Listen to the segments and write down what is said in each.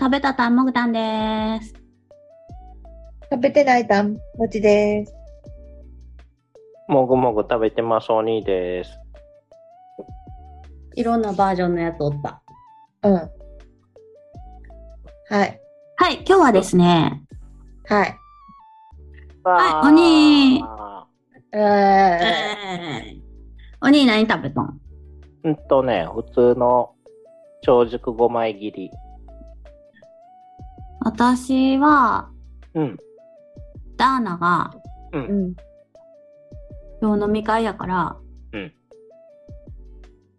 食べたたんもぐたんです食べてないたんもちです。もぐもぐ食べてます、お兄です。いろんなバージョンのやつおった。うん。はい。はい今日はですねはい。はいお兄えー、えー、お兄何食べたん？うんとね、普通の長熟5枚切り。私はうん。ダーナがうん。今日飲み会やから、うん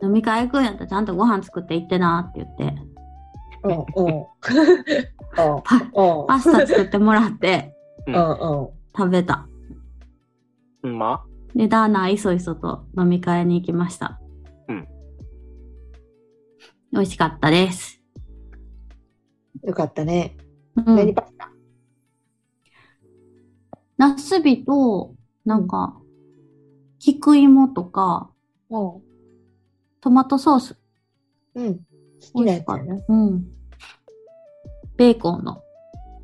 飲み会行くんやったらちゃんとご飯作って行ってなって言って、うん。う。パうん。パスタ作ってもらってうん。うん。食べた。うんまで、ダーナはいそいそと飲み会に行きました。うん。美味しかったです。よかったね。うん。何パスタ？ナスビと、なんか、菊芋とか、うトマトソース。ん。うん。好きなやつやな。うん。ベーコンの。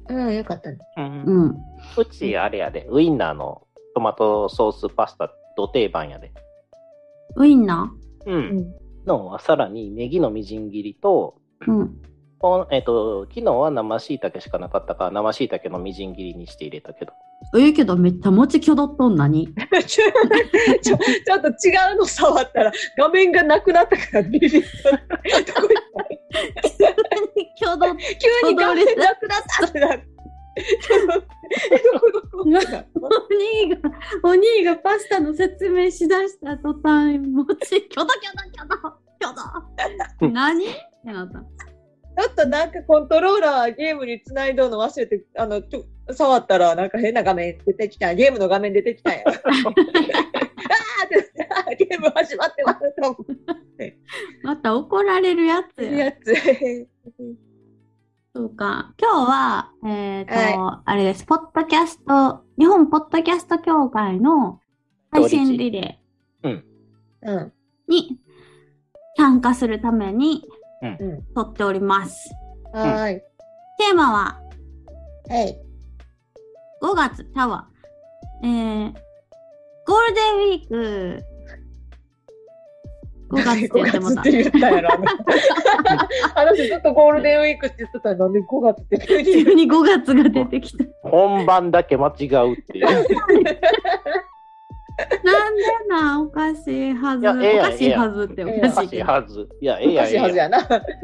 うん、よかったね。うん。うん。うち、あれやで、ウインナーのトマトソースパスタ、ど定番やで。ウインナう。うんん。の、さらにネギのみじん切りと、ーうん。えっ、と、昨日は生椎茸しかなかったから、生椎茸のみじん切りにして入れたけど。ええけどめっちゃ餅きょどっとんなに？ちょ、ちょ、っと違うの触ったら画面がなくなったからビビった。どこ行ったきょどっ急に画面なくなったってなお兄が、お兄がパスタの説明しだした途端、餅、きょどきょどきょど、きょど。何？ってなった。ちょっとなんかコントローラーゲームにつないどうの忘れて、あの、ちょ触ったらなんか変な画面出てきた。ゲームの画面出てきたんや。あーってゲーム始まってますと思 また怒られるやつや。ってやつ。そうか。今日は、えっ、と、はあれです。ポッドキャスト、日本ポッドキャスト協会の配信リレうん。ーに参加するためにうん。撮っております。はーい。テーマははい。5月、ちゃうわ。えー、ゴールデンウィーク、5月って言っても5た月っ。て言ったやろ。あの あの人ずっとゴールデンウィークって言ってたらなんで5月って急に急に5月が出てきた。本番だけ間違うっていう。なんでな、おかしいはず。おかしいはずっておかしい。はず。いや、ええおかやん、ええやん。しいはずやな。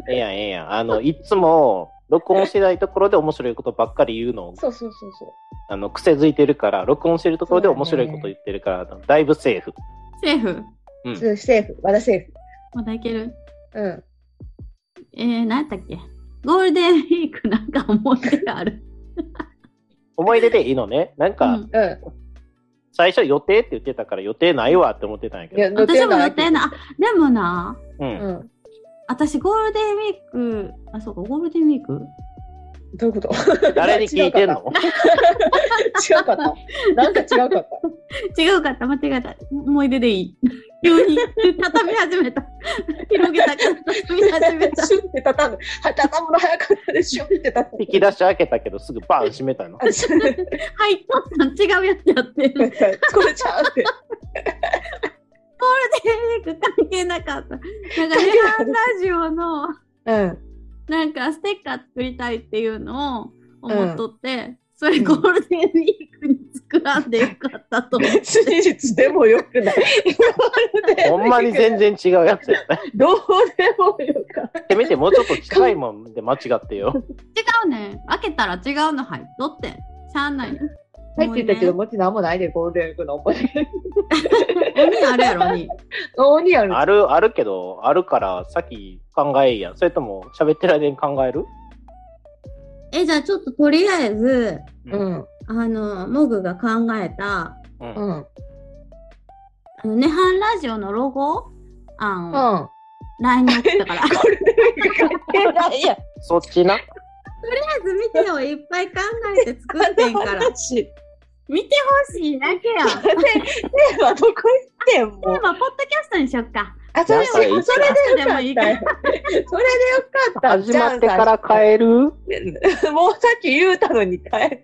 ええやん、ええやん。あの、いつも、録音してないところで面白いことばっかり言うのを、そうそうそうそう。あの、癖づいてるから、録音してるところで面白いこと言ってるから、だいぶセーフ。セーフ？うん。セーフ。まだセまだいける？ーフ。うん。えー、何やったっけ？ゴールデンウィークなんか思い出がある。思い出でいいのね。なんか、うんう最初予定って言ってたから予定ないわって思ってたんやん。いや、けど。私も予定な、あ、でもな、う。うんん。私ゴールデンウィーク、あ、そうか、ゴールデンウィーク？どういうこと？誰に聞いてんの？違うかった。なんか違うかった。違うかった、間違えた。思い出でいい。急に畳み始めた。広げたから畳み始めた。シュンって畳む。は畳むの早かったで、シュンって畳む。引き出し開けたけどすぐバーン閉めたの。あシュン入ったん違うやつやってる。ゴールこれちゃうって。デンウィーク関係なかった。なんか、ネハンラジオの、うん。なんか、ステッカー作りたいっていうのを思っとって、それゴールデンウィークに作らんでよかったと思って。真実でもよくない。ほんまに全然違うやつやね。どうでもよかった。せめてもうちょっと近いもんで間違ってよ。違うねん。開けたら違うの入っとって。しゃあない。入ってたけど、ももちなんもないで、ゴールデンウィークの思い出。うね鬼あるやろ、鬼。鬼ある。ある、あるけど、あるから先考えいや。それとも喋ってる間に考える？え、じゃあちょっととりあえず、うん。あの、モグが考えた、うん。うん。あの、ネハンラジオのロゴ？案をうん。LINE に送ったから。そっちな。あえず見てよ、いっぱい考えて作ってんから。話見てほしいだけや。テーマどこ行ってん。テーマ、ポッドキャストにしよっか。あ、それそれでよかったよ。でもいいかそれでよかった。始まってから帰る？もうさっき言うたのに帰る。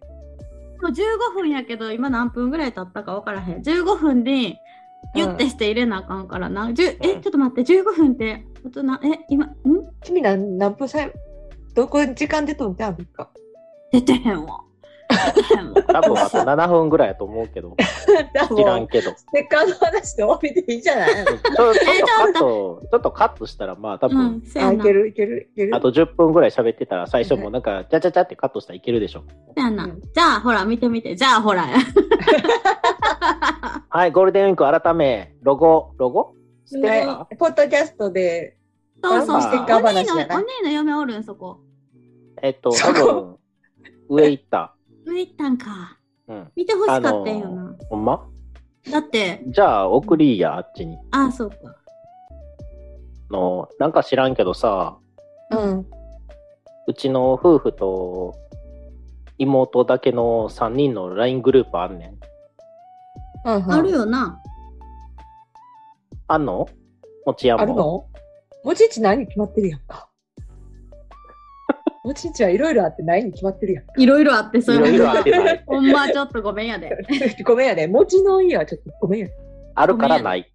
もう15分やけど、今何分ぐらい経ったか分からへん。15分で、ギュッてして入れなあかんからな。じゅえ、ちょっと待って、15分って、あとな、え、今、ん？君何何分さえ、どこ時間でとんじゃんか？出てへんわ。多分あと7分ぐらいやと思うけど。知らんけど。ステッカーの話で終わりでいいじゃない？ちょちょっとカット、ちょっとカットしたら、まあ多う分、ん、せやあ、いな。けるいけるいける。あと10分ぐらい喋ってたら、最初もなんか、ちゃちゃちゃってカットしたらいけるでしょ。せやなうん。じゃあ、ほら、見てみて。じゃあ、ほら。はい、ゴールデンウィーク改め、ロゴ、ロゴ？ステッカはいポッドキャストで、そうそう。ステッカーお兄の、話じゃない？お兄の嫁おるん、そこ。ーえっと、多分、上行った。上行ったんか。うん。見てほしかあったよな。ほんま？だって、じゃあ、送りや、あっちに。あ、そうか。の、なんか知らんけどさ、うん。うちの夫婦と妹だけの3人の LINE グループあんねん。うんあるよな。あんの？もちやも。あるの？もちんち何？に決まってるやんか。もちんちはいろいろあってないに決まってるやん。いろいろあって、そいろいろあれってない。ほんまちょっとごめんやで。ごめんやね。もちの家はちょっとごめんやあるからない。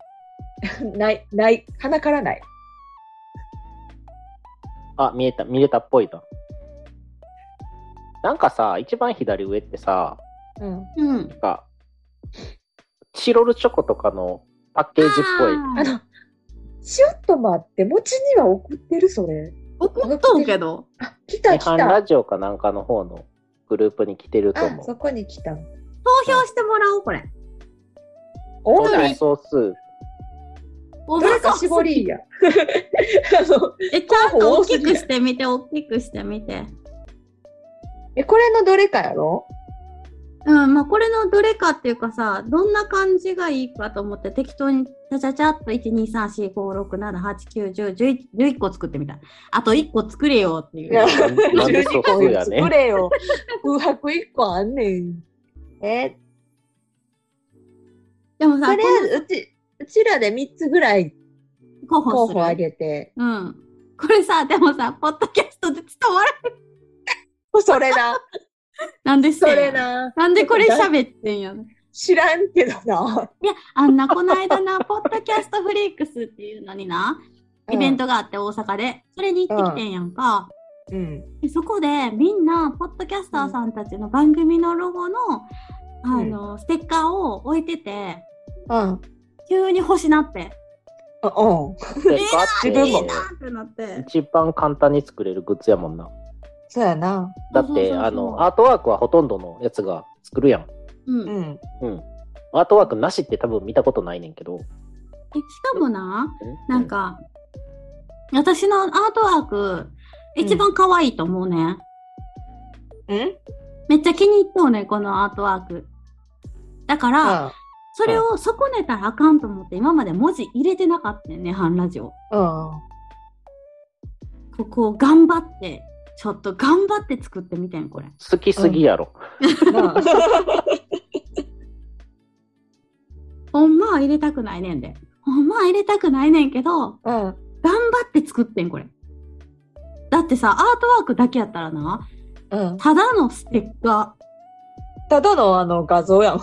ね。ない、ない、鼻からない。あ、見えた、見れたっぽいな。なんかさ、一番左上ってさ、うん。うんなん。か、チロルチョコとかのパッケージっぽい。あーあの、ちょっと待って、もちには送ってるそれ。送っとうけど。あ、来た来違反ラた。ジオかなんかの方のグループに来てるとあ、思う。そこに来た。投票してもらおう、これ。お投い票総数。おどれか絞りや。え、ちゃんと大きくしてみて、大きくしてみて。え、これのどれかやろ？うん、まあ、これのどれかっていうかさ、どんな感じがいいかと思って適当にちゃちゃちゃっと1、2、3、4、5、6、7、8、9、10、11, 11個作ってみた。あと1個作れよってい。いうやなんで素数やね作れよ。空白一個あんねん。え、でもさ、とりあえず、うち、うちらで3つぐらい候補。候補あげて。うん。これさ、でもさ、ポッドキャストで伝わる。それな。なんでそれな。なんでこれ喋ってんやろ。知らんけどな。いや、あんな、この間な、ポッドキャストフリークスっていうのにな、イベントがあって大阪で、それに行ってきてんやんか。うん。でそこでみんな、ポッドキャスターさんたちの番組のロゴの、あの、ステッカーを置いてて、うん。急に欲しなって。あうん。自分もいいなってなって。一番簡単に作れるグッズやもんな。そうやな。だって、あの、アートワークはほとんどのやつが作るやん。うん。えうん。うん。アートワークなしって多分見たことないねんけど。しかもな、うなん、か、私のアートワーク、一番可愛いと思うね。うんめっちゃ気に入っとうね、このアートワーク。だから、あそれを損ねたらあかんと思って、今まで文字入れてなかったよね、ハンラジオ。うん。ここを頑張って、ちょっと頑張って作ってみてん、これ。好きすぎやろ。ほんまは入れたくないねんで。ほんまは入れたくないねんけど、うん。頑張って作ってん、これ。だってさ、アートワークだけやったらな、うん。ただのステッカただのあの画像やん。ー。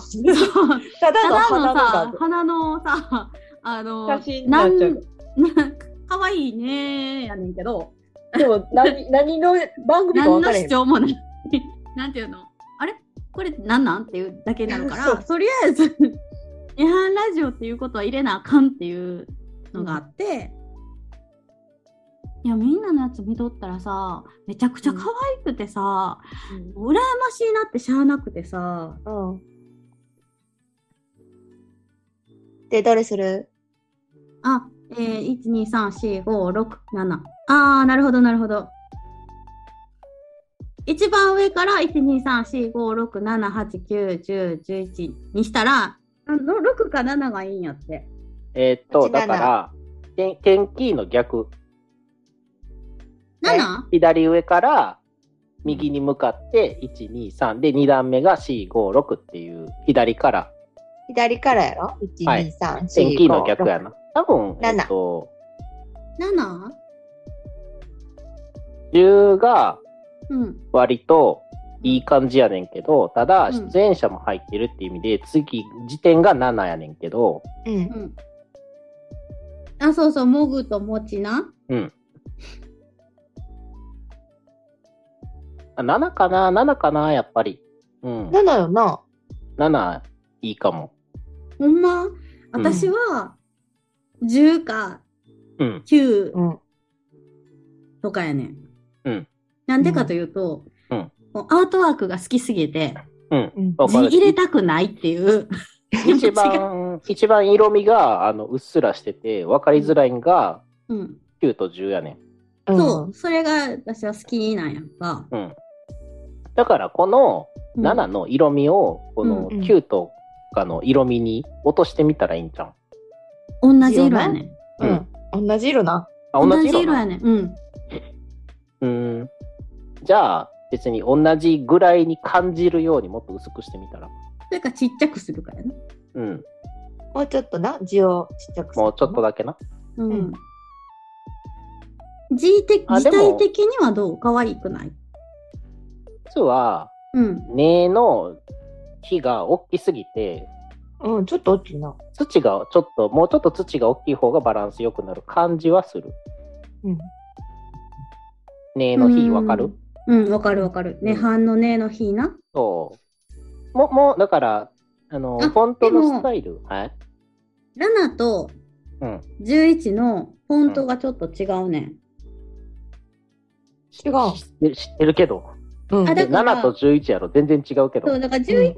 ただたの花のさ、あの、写真になっちゃうなんかわいいねーやねんけど、でも何、何の番組か何の分からへん。主張もない。なんていうの？あれ？これなんなん？っていうだけになるから、とりあえず、違反ラジオっていうことは入れなあかんっていうのがあって、いや、みんなのやつ見とったらさ、めちゃくちゃ可愛くてさ、羨ましいなってしゃあなくてさ、うん。うん。で、どれする？あ、えー、1、2、3、4、5、6、7。あー、なるほど、なるほど。一番上から1、2、3、4、5、6、7、8、9、10、11にしたら、あの6か7がいいんやって。えーっと、17だから、点点キーの逆。7? 左上から右に向かって、1、2、3で、2段目が4、5、6っていう、左から、左からやろ ?1、はい2、3、4、点キーの逆やな。多分、え7っと、7? 10がうん。割といい感じやねんけど、ただ、うん出演者も入ってるっていう意味で、次、時点が7やねんけど、うんう。ん。あ、そうそう、もぐともちな？うん。あ7かな ?7 かな？やっぱり。うん。7よな。7いいかも。ほんま？私は、10かうん。9うん。とかやねん。うん。なんでかというと、うんもうアートワークが好きすぎて、うん。うん。わかる字入れたくないっていう。一番、一番色味が、あの、うっすらしてて、分かりづらいんが、うん。9と10やねん。そう、それが私は好きなんやんか。うん。だから、このうん7の色味を、このうん9とかの色味に落としてみたらいいんじゃん。同じ色やねん。うん。うん。同じ色な。あ、同じ色なやねん。うん。うーん。じゃあ、別に同じぐらいに感じるようにもっと薄くしてみたら。それかちっちゃくするからね。うん。もうちょっとな、字をちっちゃくするもうちょっとだけな。ううんん。字的字あでも体的にはどう可愛くない？実は、うん。根の木が大きすぎて、うん、ちょっと大きいな。土がちょっと、もうちょっと土が大きい方がバランス良くなる感じはする。うん。根の木わかる？うん、わかるわかる。ね、うん半のねの日な。そう。も、もう、だから、あの、あフォントでものスタイル？はい。7とうん。11のフォントがちょっと違うねん。違う。知ってる知ってるけど。うん。あだでから7と11やろ。全然違うけど。そう、だから11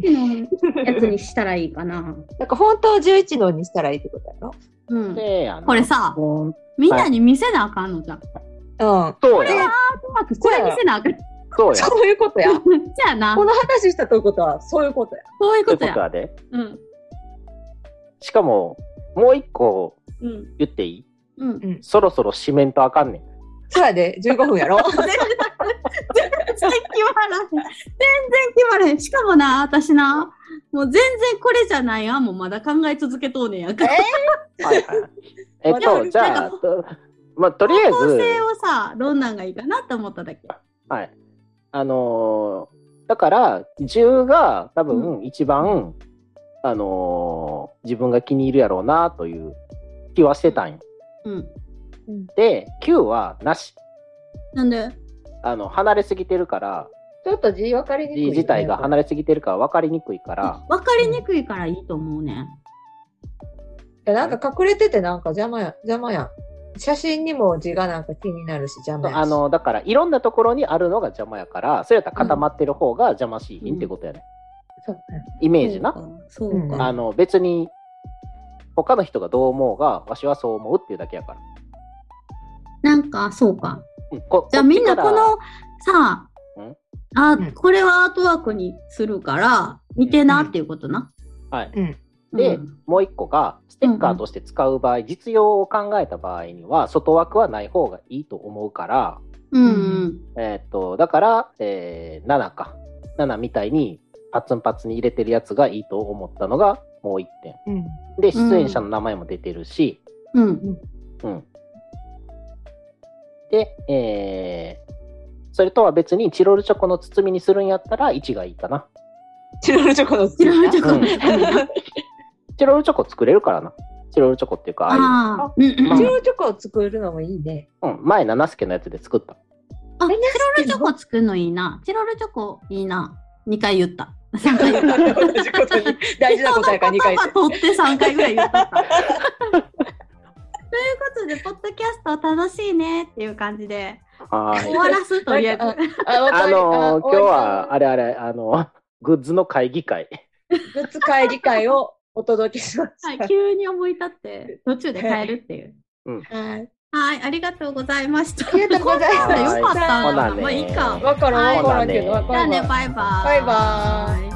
のやつにしたらいいかな。なんかフォントを11のにしたらいいってことやろうん。これさみんなに見せなあかんのじゃん。ううん。そうや。まくこれ見せなあかん。そうや。そういうことや。じゃあなこ、の話したということは、そういうことや。そういうことや。いうこと。うん。しかも、もう一個うん。言っていい？うん。そろそろ締めんとあかんねん。そうやで、15分やろ 全然決まらへん。全然決まらへん。しかもな、私な、もう全然これじゃない案もまだ考え続けとうねんやから。はいはい。えっと、るじゃあ、とまあ、とりあえ構成ず、をさ、どんなんがいいかなって思っただけ。はい。あのーだから、10が多分一番、あのー自分が気に入るやろうなという気はしてたんよ。うん。で、9はなし。なんで？あの、離れすぎてるから、ちょっと字分かりにくいね。自体が離れすぎてるから分かりにくいから、分かりにくいからいいと思うねん。いやなんか隠れててなんか邪魔や、邪魔や。写真にも字がなんか気になるし邪魔やし。あの、だから、いろんなところにあるのが邪魔やから、それやったら固まってる方が邪魔しいってことやね。そうイメージな。そうか。そうか。うんあの、別に、他の人がどう思うが、わしはそう思うっていうだけやから。なんか、そうか。じゃあみんなこのさん、あ、うんこれはアートワークにするから、見てなっていうことな。はい。うん。で、うんもう一個が、ステッカーとして使う場合、実用を考えた場合には、外枠はない方がいいと思うから、うんうん。えーっと、だから、えー7か。7みたいに、パツンパツンに入れてるやつがいいと思ったのが、もう一点。うん。で、出演者の名前も出てるし、うん。うん。で、えー、それとは別にチロルチョコの包みにするんやったら1がいいかな。チロルチョコのチロルチョコうんチロルチョコ作れるからな。チロルチョコっていうか、ああいう。まあチロルチョコを作るのもいいね。うん、前、七助のやつで作った。あ、チロルチョコ作るのいいな。チロルチョコいいな。2回言った。3回言った。同じことに大事なことやから2回言葉取って3回ぐらい言ったった。ということで、ポッドキャスト楽しいねっていう感じで、はい。終わらすとりあえず。あ、のー今日は、ああれあれ、あの、グッズの会議会。グッズ会議会をお届けしまはい、した。急に思い立って、途中で変えるっていう。はい。はい、ありがとうございました。ありがとうございましたよかったまあいいか。わからんわからんけど、はいわからんわじゃあね、バイバイ。バイバイ。